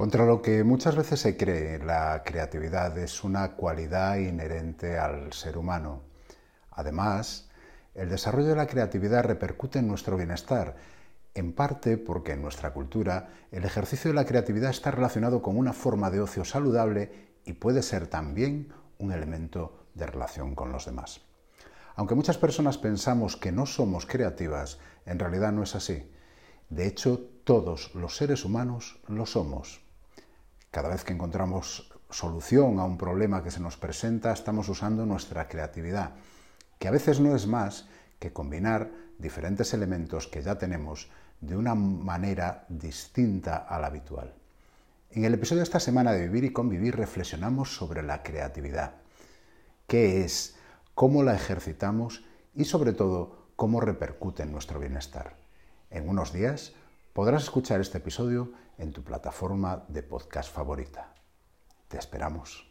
Contra lo que muchas veces se cree, la creatividad es una cualidad inherente al ser humano. Además, el desarrollo de la creatividad repercute en nuestro bienestar, en parte porque en nuestra cultura el ejercicio de la creatividad está relacionado con una forma de ocio saludable y puede ser también un elemento de relación con los demás. Aunque muchas personas pensamos que no somos creativas, en realidad no es así. De hecho, todos los seres humanos lo somos. Cada vez que encontramos solución a un problema que se nos presenta, estamos usando nuestra creatividad, que a veces no es más que combinar diferentes elementos que ya tenemos de una manera distinta a la habitual. En el episodio de esta semana de Vivir y Convivir reflexionamos sobre la creatividad. ¿Qué es? ¿Cómo la ejercitamos? Y sobre todo, cómo repercute en nuestro bienestar. En unos días podrás escuchar este episodio en tu plataforma de podcast favorita. Te esperamos.